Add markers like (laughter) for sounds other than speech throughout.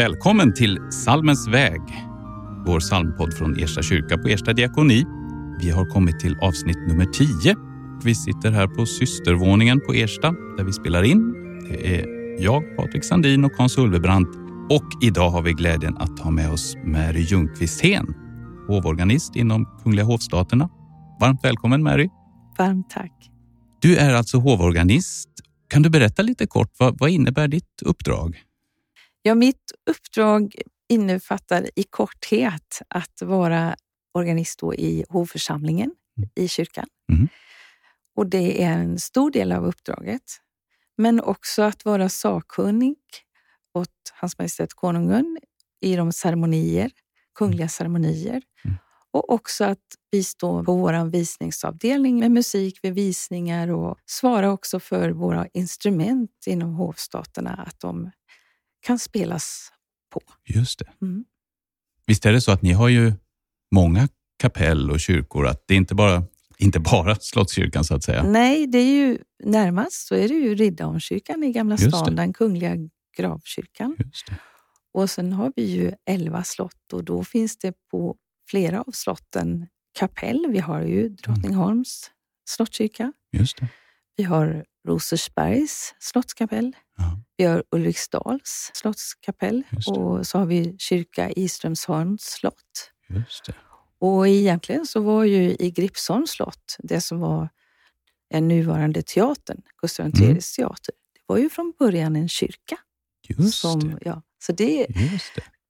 Välkommen till Salmens väg, vår psalmpodd från Ersta kyrka på Ersta diakoni. Vi har kommit till avsnitt nummer 10. Vi sitter här på systervåningen på Ersta där vi spelar in. Det är jag, Patrik Sandin och Hans Ulvebrant och idag har vi glädjen att ha med oss Mary Ljungqvist Hen, hovorganist inom Kungliga hovstaterna. Varmt välkommen Mary. Varmt tack. Du är alltså hovorganist. Kan du berätta lite kort, vad, vad innebär ditt uppdrag? Ja, mitt uppdrag innefattar i korthet att vara organist i hovförsamlingen mm. i kyrkan. Mm. Och det är en stor del av uppdraget. Men också att vara sakkunnig åt Hans Majestät Konungen i de ceremonier, kungliga ceremonier. Mm. Och också att bistå på vår visningsavdelning med musik vid visningar och svara också för våra instrument inom hovstaterna, att de kan spelas på. Just det. Mm. Visst är det så att ni har ju många kapell och kyrkor, att det är inte bara inte bara Slottskyrkan så att säga. Nej, det är ju närmast så är det ju Riddarholmskyrkan i Gamla stan, den kungliga gravkyrkan. Och sen har vi ju elva slott och då finns det på flera av slotten kapell. Vi har ju Drottningholms mm. slottskyrka. Just det. Vi har Rosersbergs slottskapell. Ja. Vi har Ulriksdals slottskapell och så har vi kyrka i Strömsholms slott. Just det. Och egentligen så var ju i Gripsholms slott, det som var den nuvarande teatern, Gustav IIIs mm. teater, det var ju från början en kyrka. Just som, det. Ja, så det,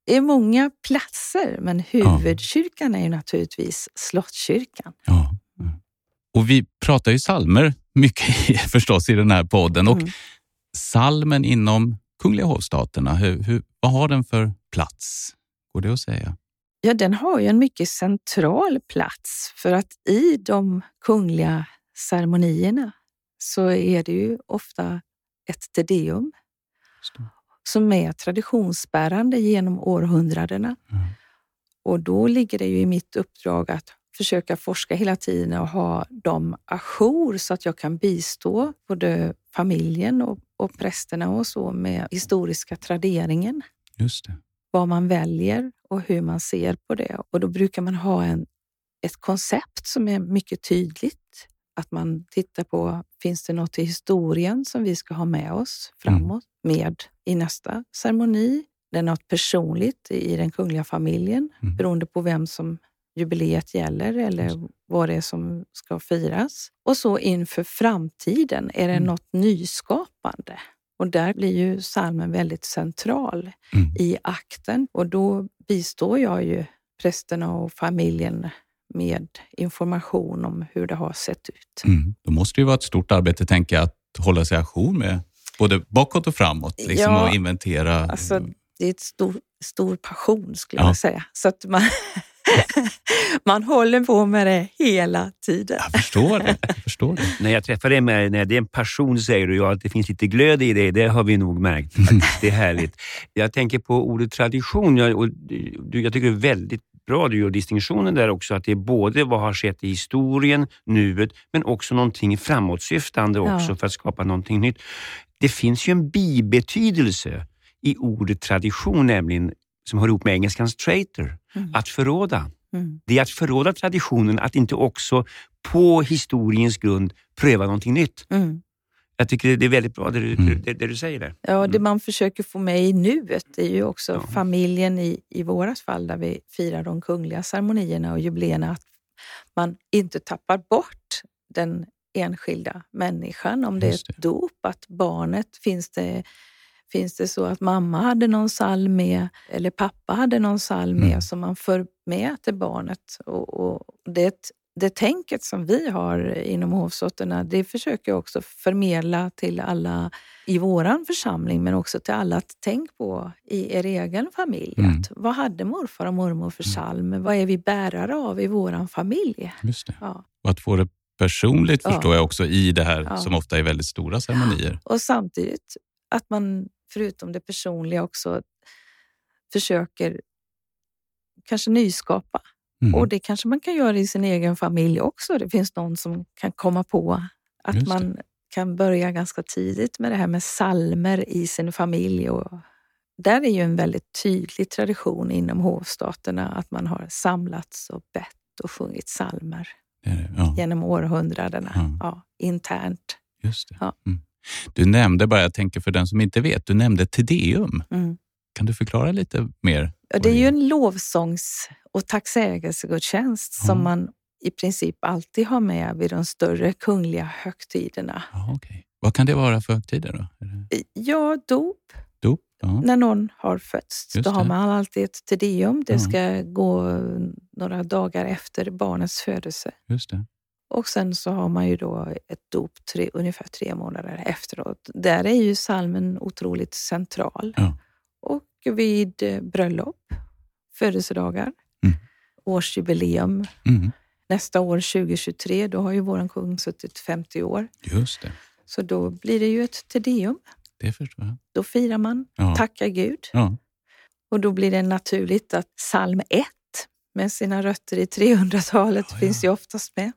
det, är många platser, men huvudkyrkan ja. är ju naturligtvis Slottskyrkan. Ja. Och vi pratar ju salmer mycket (laughs) förstås i den här podden. Och mm. Salmen inom Kungliga hovstaterna, hur, hur, vad har den för plats? Går det att säga? Ja, den har ju en mycket central plats för att i de kungliga ceremonierna så är det ju ofta ett tedeum som är traditionsbärande genom århundradena. Mm. Och då ligger det ju i mitt uppdrag att försöka forska hela tiden och ha dem ajour så att jag kan bistå både familjen och, och prästerna och så med historiska traderingen. Just det. Vad man väljer och hur man ser på det. Och då brukar man ha en, ett koncept som är mycket tydligt. Att man tittar på, finns det något i historien som vi ska ha med oss framåt mm. med i nästa ceremoni? Det är något personligt i den kungliga familjen mm. beroende på vem som jubileet gäller eller vad det är som ska firas. Och så inför framtiden, är det mm. något nyskapande? Och där blir ju salmen väldigt central mm. i akten och då bistår jag ju prästerna och familjen med information om hur det har sett ut. Mm. Då måste det ju vara ett stort arbete, tänker jag, att hålla sig ajour med både bakåt och framåt liksom, ja, och inventera. Alltså, det är ett stor, stor passion skulle ja. jag säga. Så att man, (laughs) man håller på med det hela tiden. Jag förstår det. Jag förstår det. när jag träffar dig, med, när det är en passion, säger du ja, att det finns lite glöd i det. Det har vi nog märkt. Det är härligt. Jag tänker på ordet tradition. Jag, och, jag tycker det är väldigt bra du gör distinktionen där också, att det är både vad har skett i historien, nuet, men också någonting framåtsyftande också ja. för att skapa någonting nytt. Det finns ju en bibetydelse i ordet tradition, nämligen som hör ihop med engelskans traitor, mm. att förråda. Mm. Det är att förråda traditionen, att inte också på historiens grund pröva någonting nytt. Mm. Jag tycker det är väldigt bra det du, mm. det, det du säger där. Ja, det mm. man försöker få med i nuet är ju också ja. familjen i, i vårat fall där vi firar de kungliga ceremonierna och jubileerna. Att man inte tappar bort den enskilda människan. Om det är ett dop, att barnet finns det Finns det så att mamma hade någon psalm med eller pappa hade någon psalm med mm. som man för med till barnet? Och, och det, det tänket som vi har inom hovsotterna, det försöker jag också förmedla till alla i våran församling, men också till alla att tänk på i er egen familj. Mm. Att, vad hade morfar och mormor för mm. psalm? Mm. Vad är vi bärare av i våran familj? Just det. Ja. Och att få det personligt ja. förstår jag också i det här ja. som ofta är väldigt stora ceremonier. Och samtidigt att man förutom det personliga också försöker kanske nyskapa. Mm. Och det kanske man kan göra i sin egen familj också. Det finns någon som kan komma på att man kan börja ganska tidigt med det här med salmer i sin familj. Och där är ju en väldigt tydlig tradition inom hovstaterna att man har samlats och bett och sjungit psalmer ja. genom århundradena. Ja. ja. internt. Just det. Mm. Du nämnde bara, jag tänker för den som inte vet, du nämnde Tedeum. Mm. Kan du förklara lite mer? Ja, det är ju en lovsångs och tacksägelsegudstjänst som man i princip alltid har med vid de större kungliga högtiderna. Ja, okay. Vad kan det vara för högtider? Då? Ja, dop. dop ja. När någon har fötts, Just då har man alltid ett tedeum. Det ska gå några dagar efter barnets födelse. Just det. Och sen så har man ju då ett dop tre, ungefär tre månader efteråt. Där är ju salmen otroligt central. Ja. Och vid eh, bröllop, födelsedagar, mm. årsjubileum. Mm. Nästa år, 2023, då har ju vår kung suttit 50 år. Just det. Så då blir det ju ett tedeum. Det förstår jag. Då firar man, ja. tackar Gud. Ja. Och då blir det naturligt att psalm 1 med sina rötter i 300-talet ja, finns ju oftast med.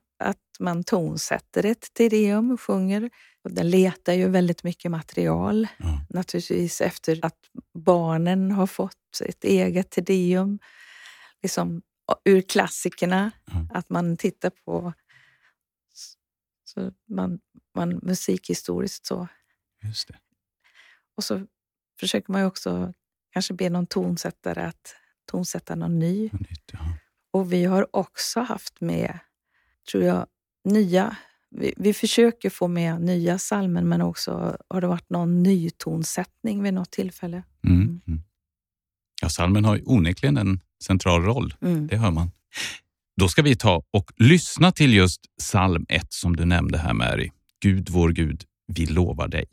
Man tonsätter ett tedeum och sjunger. Och den letar ju väldigt mycket material. Naturligtvis efter att barnen har fått ett eget tedeum. Liksom ur klassikerna. Att man tittar på så man, man musikhistoriskt så. Just det. Och så försöker man ju också kanske be någon tonsättare att tonsätta någon ny. Nytt, ja. Och vi har också haft med, tror jag, nya vi, vi, försöker få med nya salmen men också har det varit någon ny tonsättning vid något tillfälle. Mm. Mm. mm. Ja, salmen har onekligen en central roll, mm. det hör man. Då ska vi ta och lyssna till just psalm 1 som du nämnde här Mary. Gud vår Gud, vi lovar dig.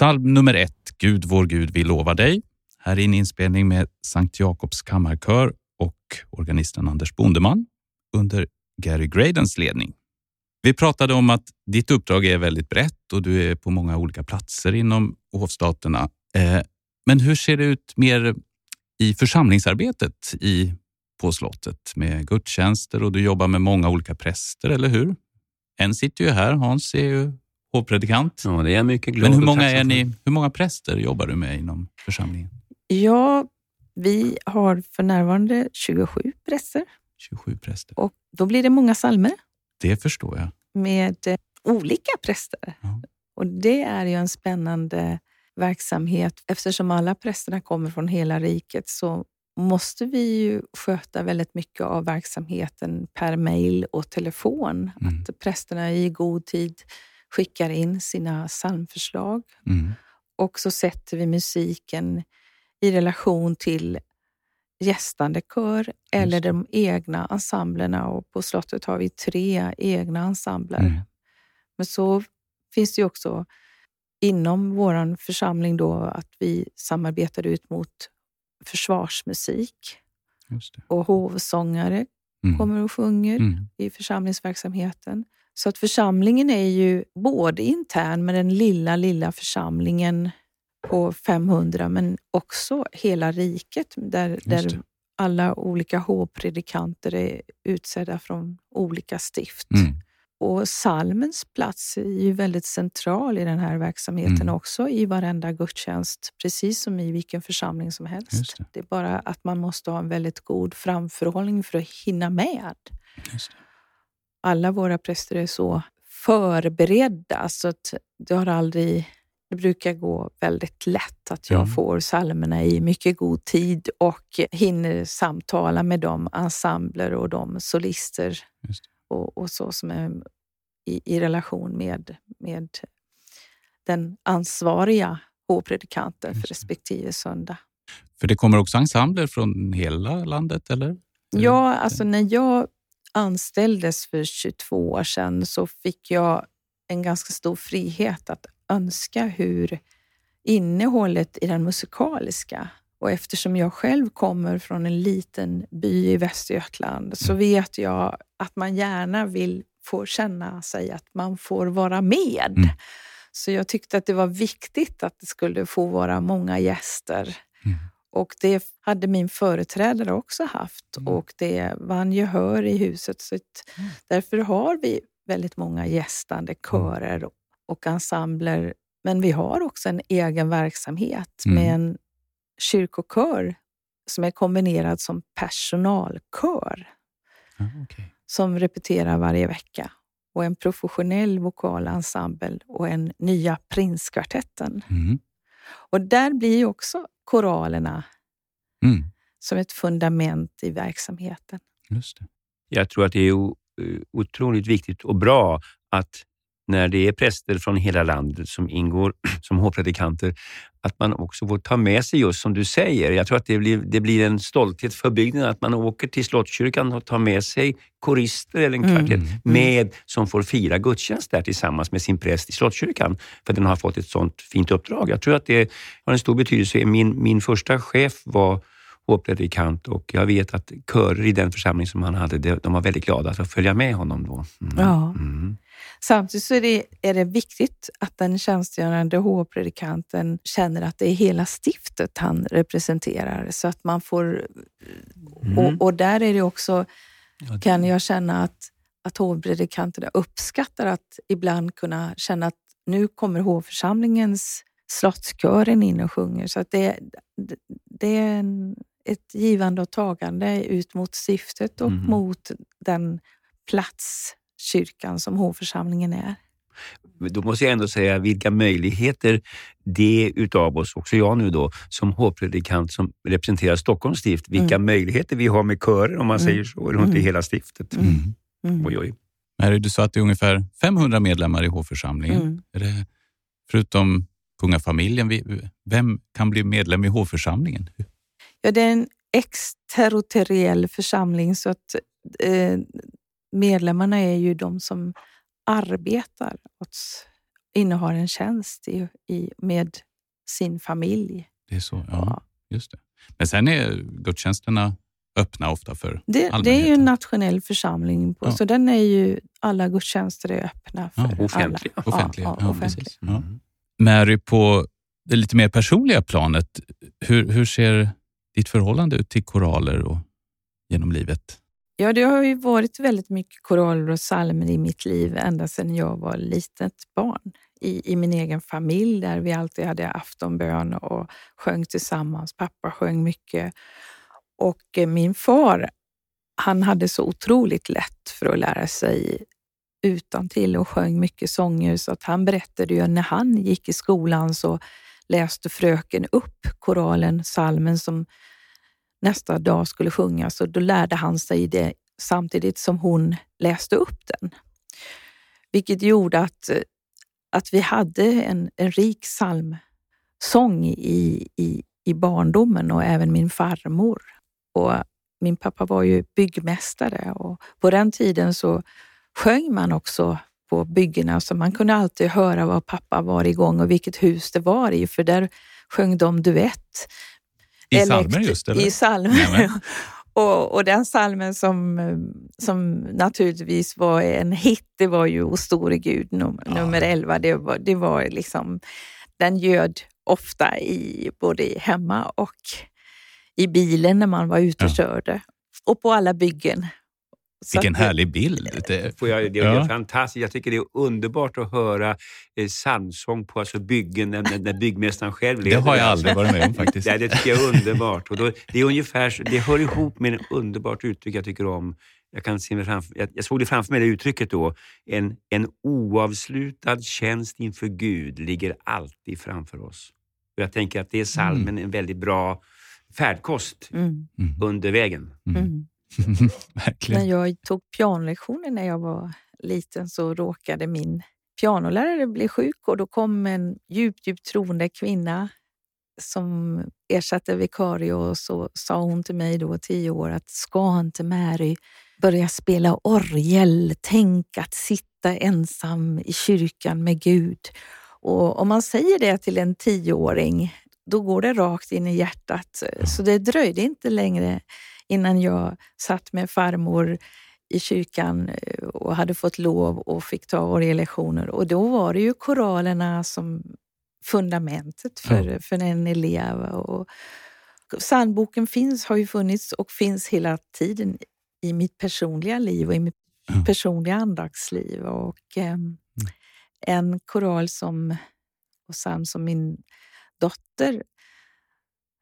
Psalm nummer ett, Gud vår Gud, vi lovar dig. Här är en inspelning med Sankt Jakobs kammarkör och organisten Anders Bondeman under Gary Gradens ledning. Vi pratade om att ditt uppdrag är väldigt brett och du är på många olika platser inom hovstaterna. Eh, men hur ser det ut mer i församlingsarbetet i, på slottet med gudstjänster och du jobbar med många olika präster, eller hur? En sitter ju här, Hans är ju hovpredikant. Ja, det är jag mycket glad Men hur många, är ni, hur många präster jobbar du med inom församlingen? Ja, Vi har för närvarande 27 präster 27 präster. och då blir det många psalmer Det förstår jag. med eh, olika präster. Ja. Och det är ju en spännande verksamhet. Eftersom alla prästerna kommer från hela riket så måste vi ju sköta väldigt mycket av verksamheten per mail och telefon. Mm. Att prästerna i god tid skickar in sina psalmförslag Mm. och så sätter vi musiken i relation till gästande kör eller de egna ensemblerna. Och på slottet har vi tre egna ensembler. Mm. Men så finns det ju också inom vår församling då att vi samarbetar ut mot försvarsmusik och hovsångare Mm. kommer och sjunger Mm. i församlingsverksamheten. Så att församlingen är ju både intern med den lilla, lilla församlingen på 500 men också hela riket där, där alla olika hovpredikanter är utsedda från olika stift. Mm. Och salmens plats är ju väldigt central i den här verksamheten Mm. också i varenda gudstjänst, precis som i vilken församling som helst. Det. det är bara att man måste ha en väldigt god framförhållning för att hinna med. Alla våra präster är så förberedda så att det har aldrig det brukar gå väldigt lätt att jag Ja. får psalmerna i mycket god tid och hinner samtala med de ensembler och de solister och, och så som är i, i relation med, med den ansvariga hovpredikanten för respektive söndag. För det kommer också ensembler från hela landet, eller? Ja, alltså när jag anställdes för 22 år sedan så fick jag en ganska stor frihet att önska hur innehållet i den musikaliska och eftersom jag själv kommer från en liten by i Västergötland så vet jag att man gärna vill få känna sig att man får vara med. Mm. Så jag tyckte att det var viktigt att det skulle få vara många gäster. Mm. Och det hade min företrädare också haft Mm. och det vann gehör i huset. Så Mm. Därför har vi väldigt många gästande körer och ensembler. Men vi har också en egen verksamhet Mm. med en kyrkokör som är kombinerad som personalkör Ja, okej. som repeterar varje vecka och en professionell vokalensemble och en nya Prinskvartetten. Mm. Och där blir ju också koralerna Mm. som ett fundament i verksamheten. Just det. Jag tror att det är eh, otroligt viktigt och bra att när det är präster från hela landet som ingår (clears throat) som hovpredikanter, att man också får ta med sig just som du säger. Jag tror att det blir, det blir en stolthet för bygden att man åker till Slottskyrkan och tar med sig korister eller en Mm. kvartett Mm. med som får fira gudstjänst där tillsammans med sin präst i Slottskyrkan. För den har fått ett sånt fint uppdrag. Jag tror att det har en stor betydelse. Min, min första chef var hovpredikant och jag vet att körer i den församling som han hade, de var väldigt glada att följa med honom då. Mm. Ja. Mm. Samtidigt så är det, är det viktigt att den tjänstgörande hovpredikanten känner att det är hela stiftet han representerar. Så att man får... Mm. Och, och där är det också, kan jag känna att, att hovpredikanterna uppskattar att ibland kunna känna att nu kommer hovförsamlingens slottskören in och sjunger. Så att det, det, det är en, ett givande och tagande ut mot stiftet och Mhm. mot den plats, kyrkan, som hovförsamlingen är. Då måste jag ändå säga vilka möjligheter det utav oss, också jag nu då, som hovpredikant som representerar Stockholms stift, vilka möjligheter vi har med körer om man Mm. säger så, runt i Mm. hela stiftet. Mm. Mm. Mm. Oj, oj. Mary, du sa att det är ungefär 500 medlemmar i hovförsamlingen. Mm. Är det, förutom kungafamiljen, vem kan bli medlem i hovförsamlingen? Ja, det är en exterritoriell församling så att eh, medlemmarna är ju de som arbetar och innehar en tjänst i, i, med sin familj. Det är så, ja, Ja. just det. Men sen är gudstjänsterna öppna ofta för Det, det är ju Allmänheten. en nationell församling, på, Ja. så den är ju, alla gudstjänster är öppna för Ja, offentliga. alla. offentliga. Ja, offentliga. Mary, på det lite mer personliga planet, hur, hur ser ditt förhållande ut till koraler och genom livet? Ja, det har ju varit väldigt mycket koraler och psalmer i mitt liv ända sedan jag var litet barn. i, i min egen familj där vi alltid hade aftonbön och sjöng tillsammans. Pappa sjöng mycket. Och eh, min far, han hade så otroligt lätt för att lära sig utan till och sjöng mycket sånger så att han berättade ju när han gick i skolan så läste fröken upp koralen, salmen som nästa dag skulle sjungas och då lärde han sig det samtidigt som hon läste upp den. Vilket gjorde att, att vi hade en, en rik psalmsång i, i, i barndomen och även min farmor. Och min pappa var ju byggmästare och på den tiden så sjöng man också på byggena så man kunde alltid höra vad pappa var igång och vilket hus det var i för där sjöng de duett. I psalmer just? Eller? I psalmer. (laughs) Och, och, den salmen som, som naturligtvis var en hit, det var ju O store Gud num, ja. nummer 11. Det var, det var liksom, den göd ofta i, både hemma och i bilen när man var ute och ja. körde. Och på alla byggen. Vilken härlig bild. Det, får jag, det är ja. fantastiskt. Jag tycker det är underbart att höra eh, psalmsång på alltså byggen när, när byggmästaren själv leder. Det har jag aldrig varit med om (laughs) faktiskt. det, det tycker jag är underbart. Och då, det, är ungefär, det hör ihop med ett underbart uttryck jag tycker om. Jag, kan se mig framför, jag, jag såg det framför mig, det uttrycket då. En, en oavslutad tjänst inför Gud ligger alltid framför oss. Och jag tänker att det är salmen mm. en väldigt bra färdkost mm. mm. under vägen. Mm. (laughs) Verkligen. När jag tog pianolektioner när jag var liten så råkade min pianolärare bli sjuk och då kom en djupt, djupt troende kvinna som ersatte vikarie och så sa hon till mig då, tio år, att ska inte Mary börja spela orgel? Tänk att sitta ensam i kyrkan med Gud. Och om man säger det till en tioåring, då går det rakt in i hjärtat. Så det dröjde inte längre innan jag satt med farmor i kyrkan eh, och hade fått lov och fick ta orgellektioner. Och då var det ju koralerna som fundamentet för, ja. för en elev. Och psalmboken finns, har ju funnits och finns hela tiden i mitt personliga liv och i mitt ja. personliga andaktsliv. Och, eh, mm. En koral som, och psalm som min dotter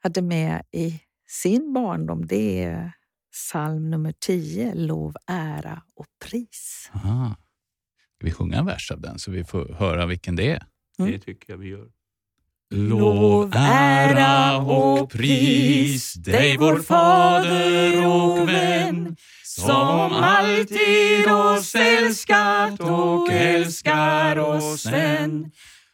hade med i sin barndom, det är psalm nummer 10, Lov, ära och pris. Aha. Ska vi sjunga en vers av den så vi får höra vilken det är? Mm. Det tycker jag vi gör. Lov, ära och pris dig vår Fader och vän som alltid oss älskat och älskar oss än.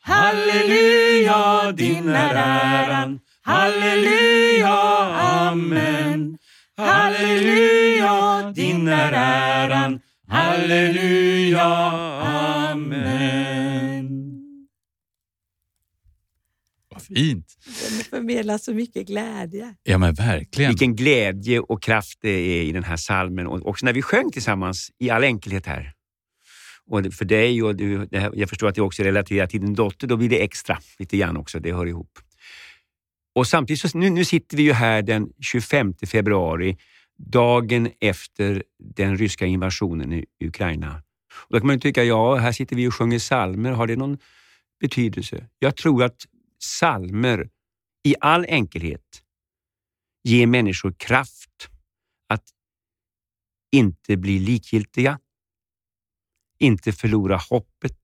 Halleluja, din är äran Halleluja, amen. Halleluja, din är äran. Halleluja, amen. Vad fint. Den förmedlar så mycket glädje. Ja, men verkligen. Vilken glädje och kraft det är i den här salmen och också när vi sjöng tillsammans i all enkelhet här. Och för dig och du, jag förstår att det också relaterar till din dotter, då blir det extra lite grann också. Det hör ihop. Och samtidigt, så, nu, nu sitter vi ju här den 25 februari, dagen efter den ryska invasionen i Ukraina. Och då kan man ju tycka, ja, här sitter vi och sjunger salmer. Har det någon betydelse? Jag tror att salmer i all enkelhet ger människor kraft att inte bli likgiltiga, inte förlora hoppet.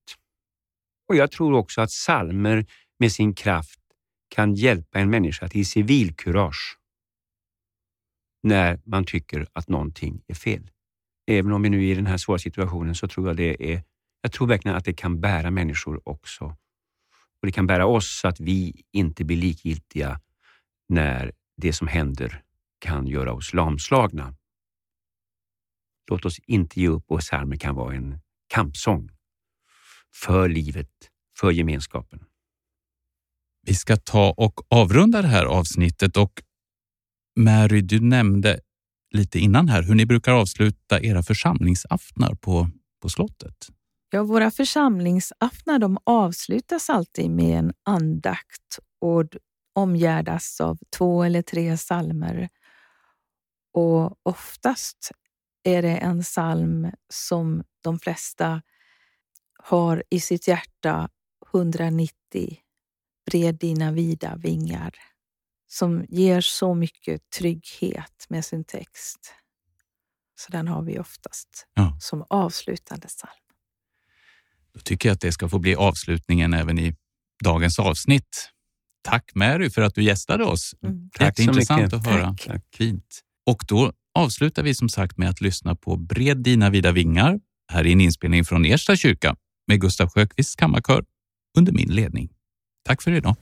Och jag tror också att salmer med sin kraft kan hjälpa en människa till civilkurage när man tycker att någonting är fel. Även om vi nu är i den här svåra situationen så tror jag det är, jag tror verkligen att det kan bära människor också. Och Det kan bära oss så att vi inte blir likgiltiga när det som händer kan göra oss lamslagna. Låt oss inte ge upp och psalmer kan vara en kampsång för livet, för gemenskapen. Vi ska ta och avrunda det här avsnittet och Mary, du nämnde lite innan här hur ni brukar avsluta era församlingsaftnar på, på slottet. Ja, våra församlingsaftnar de avslutas alltid med en andakt och omgärdas av två eller tre salmer. Och oftast är det en psalm som de flesta har i sitt hjärta 190 Bred dina vida vingar som ger så mycket trygghet med sin text. Så den har vi oftast ja. som avslutande psalm. Då tycker jag att det ska få bli avslutningen även i dagens avsnitt. Tack Mary för att du gästade oss. Mm. Tack så intressant mycket. att höra. Tack. Fint. Och då avslutar vi som sagt med att lyssna på Bred dina vida vingar här i en inspelning från Ersta kyrka med Gustav Sjökvists kammarkör under min ledning. Tack för idag.